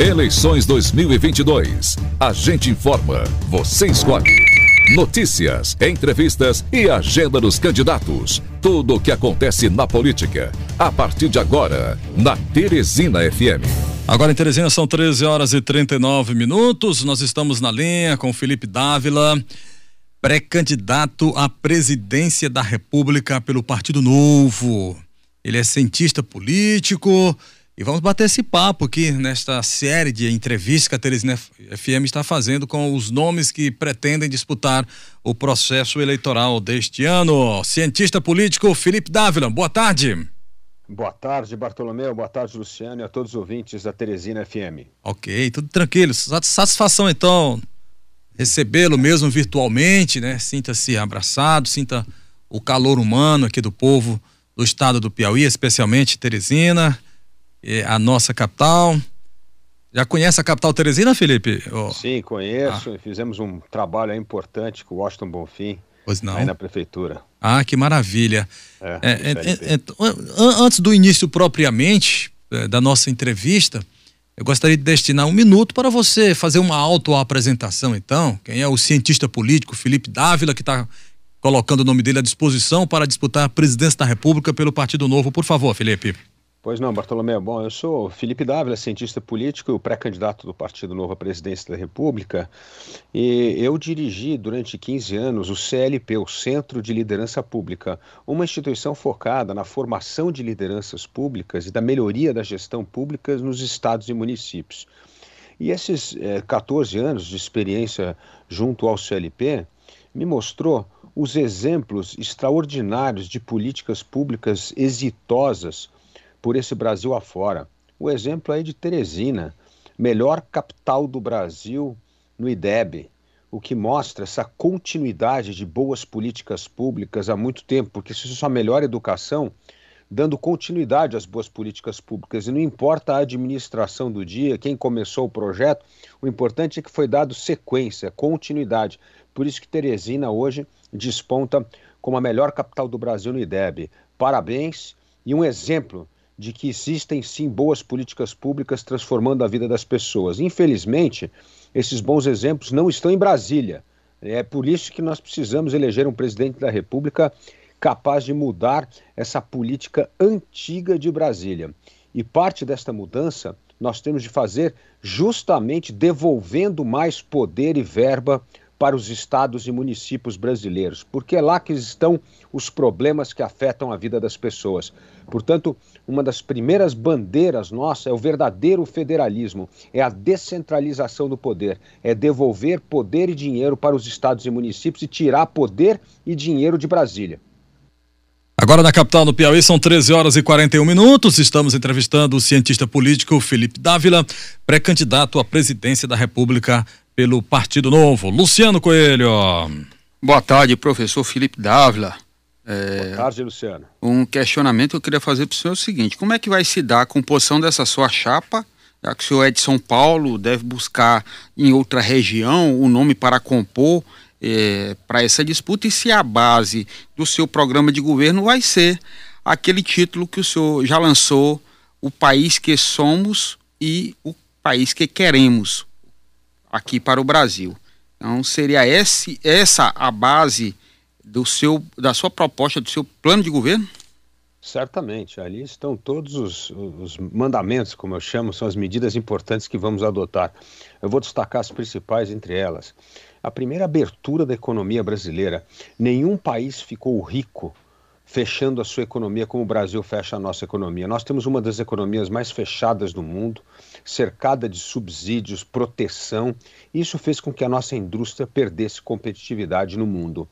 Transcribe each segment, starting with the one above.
Eleições 2022. A gente informa, você escolhe. Notícias, entrevistas e agenda dos candidatos. Tudo o que acontece na política. A partir de agora, na Teresina FM. Agora em Teresina são 13 horas e 39 minutos. Nós estamos na linha com Felipe Dávila, pré-candidato à presidência da República pelo Partido Novo. Ele é cientista político e vamos bater esse papo aqui nesta série de entrevistas que a Teresina FM está fazendo com os nomes que pretendem disputar o processo eleitoral deste ano. Cientista político Felipe Dávila, boa tarde. Boa tarde, Bartolomeu. Boa tarde, Luciano e a todos os ouvintes da Teresina FM. Ok, tudo tranquilo. Satisfação então recebê-lo mesmo virtualmente, né? Sinta-se abraçado, sinta o calor humano aqui do povo do estado do Piauí, especialmente Teresina a nossa capital. Já conhece a capital Teresina, Felipe? Oh. Sim, conheço. Ah. Fizemos um trabalho importante com o Washington Bonfim. Pois não. Aí na prefeitura. Ah, que maravilha. É, é, é, é antes do início propriamente é, da nossa entrevista, eu gostaria de destinar um minuto para você fazer uma autoapresentação, então. Quem é o cientista político Felipe Dávila, que está colocando o nome dele à disposição para disputar a presidência da República pelo Partido Novo. Por favor, Felipe. Pois não, Bartolomeu. Bom, eu sou Felipe Dávila, cientista político e pré-candidato do Partido Novo à presidência da República. E eu dirigi durante 15 anos o CLP, o Centro de Liderança Pública, uma instituição focada na formação de lideranças públicas e da melhoria da gestão pública nos estados e municípios. E esses eh, 14 anos de experiência junto ao CLP me mostrou os exemplos extraordinários de políticas públicas exitosas por esse Brasil afora. O exemplo aí de Teresina, melhor capital do Brasil no IDEB, o que mostra essa continuidade de boas políticas públicas há muito tempo, porque se isso é a melhor educação, dando continuidade às boas políticas públicas. E não importa a administração do dia, quem começou o projeto, o importante é que foi dado sequência, continuidade. Por isso que Teresina hoje desponta como a melhor capital do Brasil no IDEB. Parabéns e um exemplo de que existem sim boas políticas públicas transformando a vida das pessoas. Infelizmente, esses bons exemplos não estão em Brasília. É por isso que nós precisamos eleger um presidente da República capaz de mudar essa política antiga de Brasília. E parte desta mudança nós temos de fazer justamente devolvendo mais poder e verba para os estados e municípios brasileiros, porque é lá que estão os problemas que afetam a vida das pessoas. Portanto, uma das primeiras bandeiras nossa é o verdadeiro federalismo, é a descentralização do poder, é devolver poder e dinheiro para os estados e municípios e tirar poder e dinheiro de Brasília. Agora na capital do Piauí são 13 horas e 41 minutos. Estamos entrevistando o cientista político Felipe Dávila, pré-candidato à presidência da República pelo Partido Novo. Luciano Coelho. Boa tarde, professor Felipe Dávila. É, Boa tarde, Luciano. Um questionamento que eu queria fazer para o senhor é o seguinte: como é que vai se dar a composição dessa sua chapa? Já que o senhor é de São Paulo, deve buscar em outra região o nome para compor é, para essa disputa e se a base do seu programa de governo vai ser aquele título que o senhor já lançou, o país que somos e o país que queremos aqui para o Brasil. Então seria esse, essa a base do seu, da sua proposta, do seu plano de governo? Certamente, ali estão todos os, os, mandamentos, como eu chamo, são as medidas importantes que vamos adotar. Eu vou destacar as principais entre elas. A primeira abertura da economia brasileira. Nenhum país ficou rico fechando a sua economia como o Brasil fecha a nossa economia. Nós temos uma das economias mais fechadas do mundo, cercada de subsídios, proteção. Isso fez com que a nossa indústria perdesse competitividade no mundo.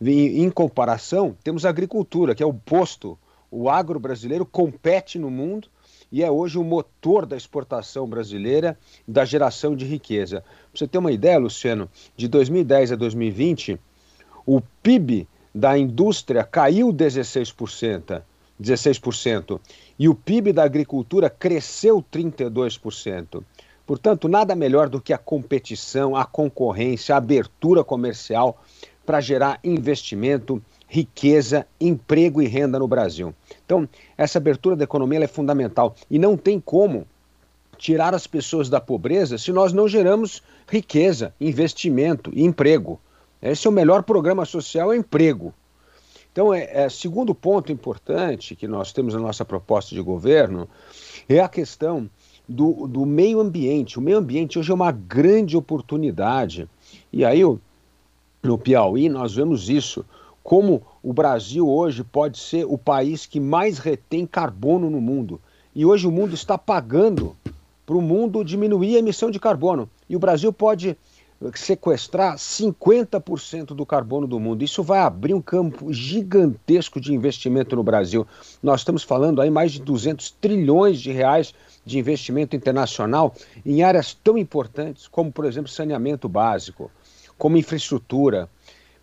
Em comparação, temos a agricultura, que é o posto. O agro brasileiro compete no mundo e é hoje o motor da exportação brasileira da geração de riqueza. Pra você ter uma ideia, Luciano, de 2010 a 2020, o PIB da indústria caiu 16%, 16%, e o PIB da agricultura cresceu 32%. Portanto, nada melhor do que a competição, a concorrência, a abertura comercial para gerar investimento, riqueza, emprego e renda no Brasil. Então, essa abertura da economia é fundamental e não tem como tirar as pessoas da pobreza se nós não geramos riqueza, investimento e emprego. Esse é o melhor programa social, é emprego. Então, é, é, segundo ponto importante que nós temos na nossa proposta de governo é a questão do, do meio ambiente. O meio ambiente hoje é uma grande oportunidade. E aí, no Piauí, nós vemos isso, como o Brasil hoje pode ser o país que mais retém carbono no mundo. E hoje o mundo está pagando para o mundo diminuir a emissão de carbono. E o Brasil pode sequestrar 50% do carbono do mundo. Isso vai abrir um campo gigantesco de investimento no Brasil. Nós estamos falando aí mais de 200 trilhões de reais de investimento internacional em áreas tão importantes como, por exemplo, saneamento básico, como infraestrutura.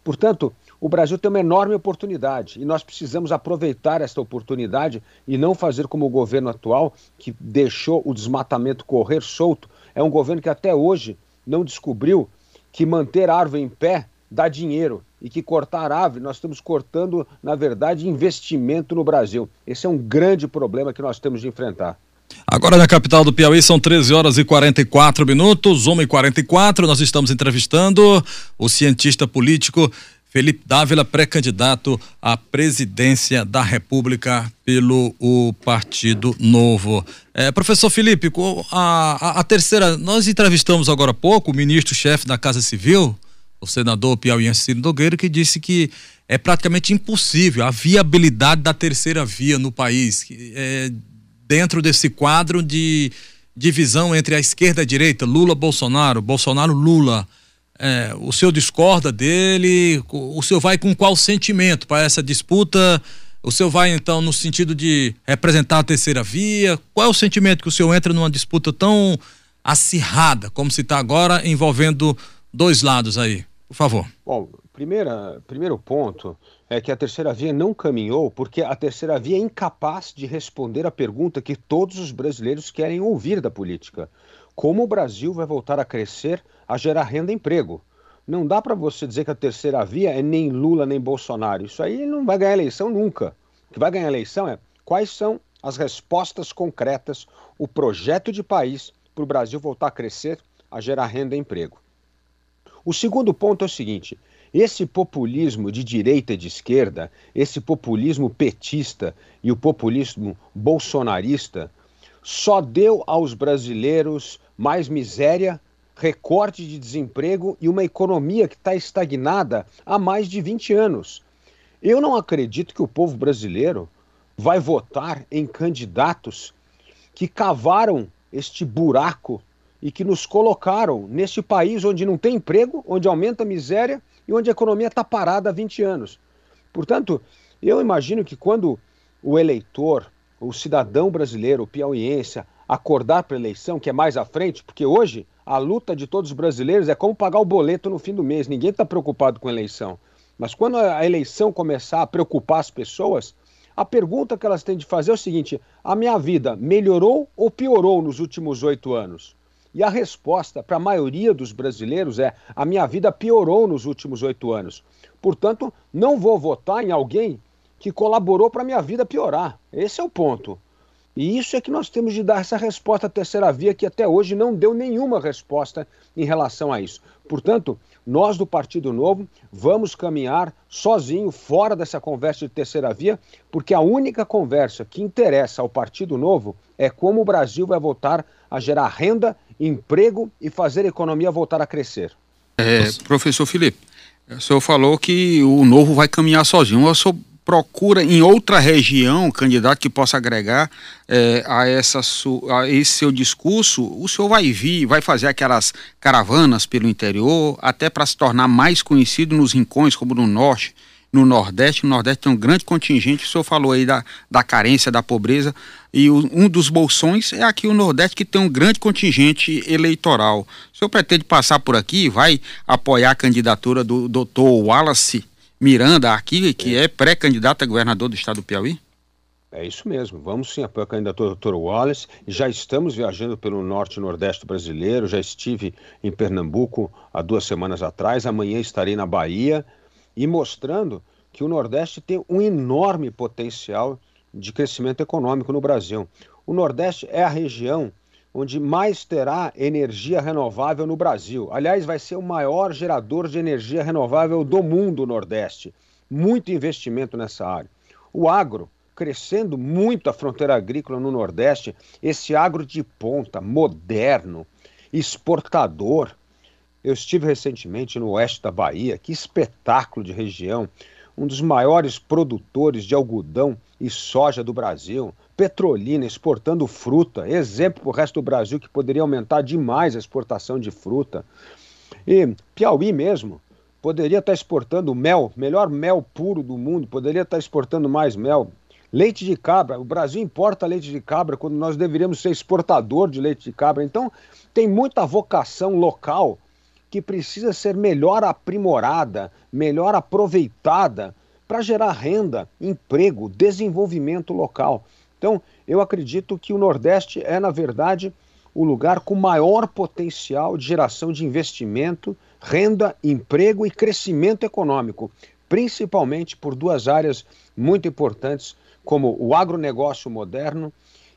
Portanto, o Brasil tem uma enorme oportunidade e nós precisamos aproveitar esta oportunidade e não fazer como o governo atual, que deixou o desmatamento correr solto. É um governo que até hoje não descobriu que manter árvore em pé dá dinheiro e que cortar árvore, nós estamos cortando, na verdade, investimento no Brasil. Esse é um grande problema que nós temos de enfrentar. Agora na capital do Piauí são 13 horas e 44 minutos, 1 e 44 nós estamos entrevistando o cientista político Felipe Dávila, pré-candidato à presidência da República pelo o Partido Novo. É, professor Felipe, a, a, a, terceira, nós entrevistamos agora há pouco o ministro-chefe da Casa Civil, o senador piauiense Ciro Nogueira, que disse que é praticamente impossível a viabilidade da terceira via no país, é, dentro desse quadro de divisão entre a esquerda e a direita, Lula-Bolsonaro, Bolsonaro-Lula. É, o senhor discorda dele? O senhor vai com qual sentimento para essa disputa? O senhor vai então no sentido de representar a terceira via? Qual é o sentimento que o senhor entra numa disputa tão acirrada como se está agora, envolvendo dois lados aí? Por favor. Bom, primeira, primeiro ponto é que a terceira via não caminhou porque a terceira via é incapaz de responder a pergunta que todos os brasileiros querem ouvir da política: como o Brasil vai voltar a crescer a gerar renda e emprego. Não dá para você dizer que a terceira via é nem Lula nem Bolsonaro. Isso aí não vai ganhar eleição nunca. O que vai ganhar eleição é quais são as respostas concretas, o projeto de país para o Brasil voltar a crescer, a gerar renda e emprego. O segundo ponto é o seguinte: esse populismo de direita e de esquerda, esse populismo petista e o populismo bolsonarista, só deu aos brasileiros mais miséria recorte de desemprego e uma economia que está estagnada há mais de 20 anos. Eu não acredito que o povo brasileiro vai votar em candidatos que cavaram este buraco e que nos colocaram neste país onde não tem emprego, onde aumenta a miséria e onde a economia está parada há 20 anos. Portanto, eu imagino que quando o eleitor, o cidadão brasileiro, o piauiense, acordar para a eleição, que é mais à frente, porque hoje a luta de todos os brasileiros é como pagar o boleto no fim do mês. Ninguém está preocupado com a eleição. Mas quando a eleição começar a preocupar as pessoas, a pergunta que elas têm de fazer é o seguinte: a minha vida melhorou ou piorou nos últimos oito anos? E a resposta para a maioria dos brasileiros é: a minha vida piorou nos últimos oito anos. Portanto, não vou votar em alguém que colaborou para a minha vida piorar. Esse é o ponto. E isso é que nós temos de dar essa resposta à terceira via, que até hoje não deu nenhuma resposta em relação a isso. Portanto, nós do Partido Novo vamos caminhar sozinho, fora dessa conversa de terceira via, porque a única conversa que interessa ao Partido Novo é como o Brasil vai voltar a gerar renda, emprego e fazer a economia voltar a crescer. É, professor Felipe, o senhor falou que o Novo vai caminhar sozinho. Procura em outra região candidato que possa agregar é, a, essa a esse seu discurso, o senhor vai vir, vai fazer aquelas caravanas pelo interior, até para se tornar mais conhecido nos rincões, como no norte, no Nordeste. No Nordeste tem um grande contingente, o senhor falou aí da, da carência, da pobreza, e o, um dos bolsões é aqui o Nordeste, que tem um grande contingente eleitoral. O senhor pretende passar por aqui, vai apoiar a candidatura do doutor Wallace Miranda aqui, que é, é pré-candidato a governador do estado do Piauí? É isso mesmo, vamos sim apoiar a candidatura do Dr. Wallace. Já estamos viajando pelo norte e nordeste brasileiro, já estive em Pernambuco há duas semanas atrás, amanhã estarei na Bahia e mostrando que o Nordeste tem um enorme potencial de crescimento econômico no Brasil. O Nordeste é a região onde mais terá energia renovável no Brasil. Aliás, vai ser o maior gerador de energia renovável do mundo, o Nordeste. Muito investimento nessa área. O agro, crescendo muito a fronteira agrícola no Nordeste, esse agro de ponta, moderno, exportador. Eu estive recentemente no oeste da Bahia, que espetáculo de região, um dos maiores produtores de algodão e soja do Brasil, Petrolina exportando fruta, exemplo para o resto do Brasil que poderia aumentar demais a exportação de fruta. E Piauí mesmo poderia estar exportando mel, melhor mel puro do mundo, poderia estar exportando mais mel. Leite de cabra, o Brasil importa leite de cabra quando nós deveríamos ser exportador de leite de cabra. Então, tem muita vocação local que precisa ser melhor aprimorada, melhor aproveitada para gerar renda, emprego, desenvolvimento local. Então, eu acredito que o Nordeste é, na verdade, o lugar com maior potencial de geração de investimento, renda, emprego e crescimento econômico, principalmente por duas áreas muito importantes, como o agronegócio moderno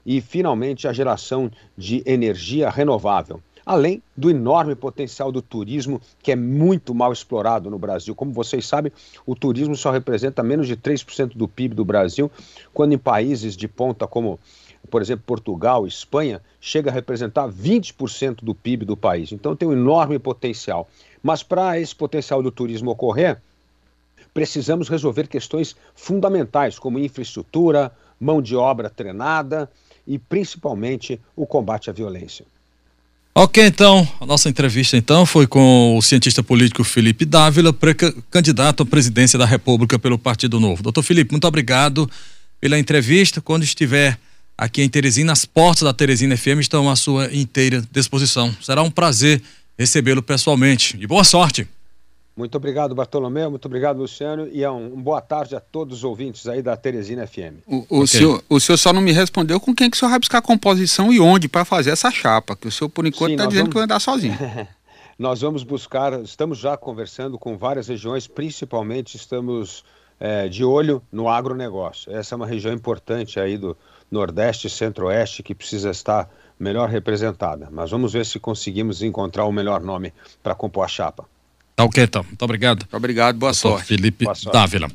e, finalmente, a geração de energia renovável além do enorme potencial do turismo, que é muito mal explorado no Brasil. Como vocês sabem, o turismo só representa menos de 3% do PIB do Brasil, quando em países de ponta como por exemplo, Portugal, Espanha, chega a representar 20% do PIB do país. Então tem um enorme potencial. Mas para esse potencial do turismo ocorrer, precisamos resolver questões fundamentais, como infraestrutura, mão de obra treinada e principalmente o combate à violência. Ok, então, a nossa entrevista então foi com o cientista político Felipe Dávila, candidato à presidência da República pelo Partido Novo. Doutor Felipe, muito obrigado pela entrevista. Quando estiver aqui em Teresina, as portas da Teresina FM estão à sua inteira disposição. Será um prazer recebê-lo pessoalmente. E boa sorte! Muito obrigado, Bartolomeu. Muito obrigado, Luciano. E é um, um boa tarde a todos os ouvintes aí da Teresina FM. O, o, okay. senhor, o senhor só não me respondeu com quem que o senhor vai buscar a composição e onde para fazer essa chapa, que o senhor, por enquanto, está dizendo vamos... que vai andar sozinho. nós vamos buscar, estamos já conversando com várias regiões, principalmente estamos é, de olho no agronegócio. Essa é uma região importante aí do Nordeste e Centro-Oeste que precisa estar melhor representada. Mas vamos ver se conseguimos encontrar o melhor nome para compor a chapa. Tá ok, então. Muito obrigado. Muito obrigado, boa sorte. Felipe boa sorte. Dávila.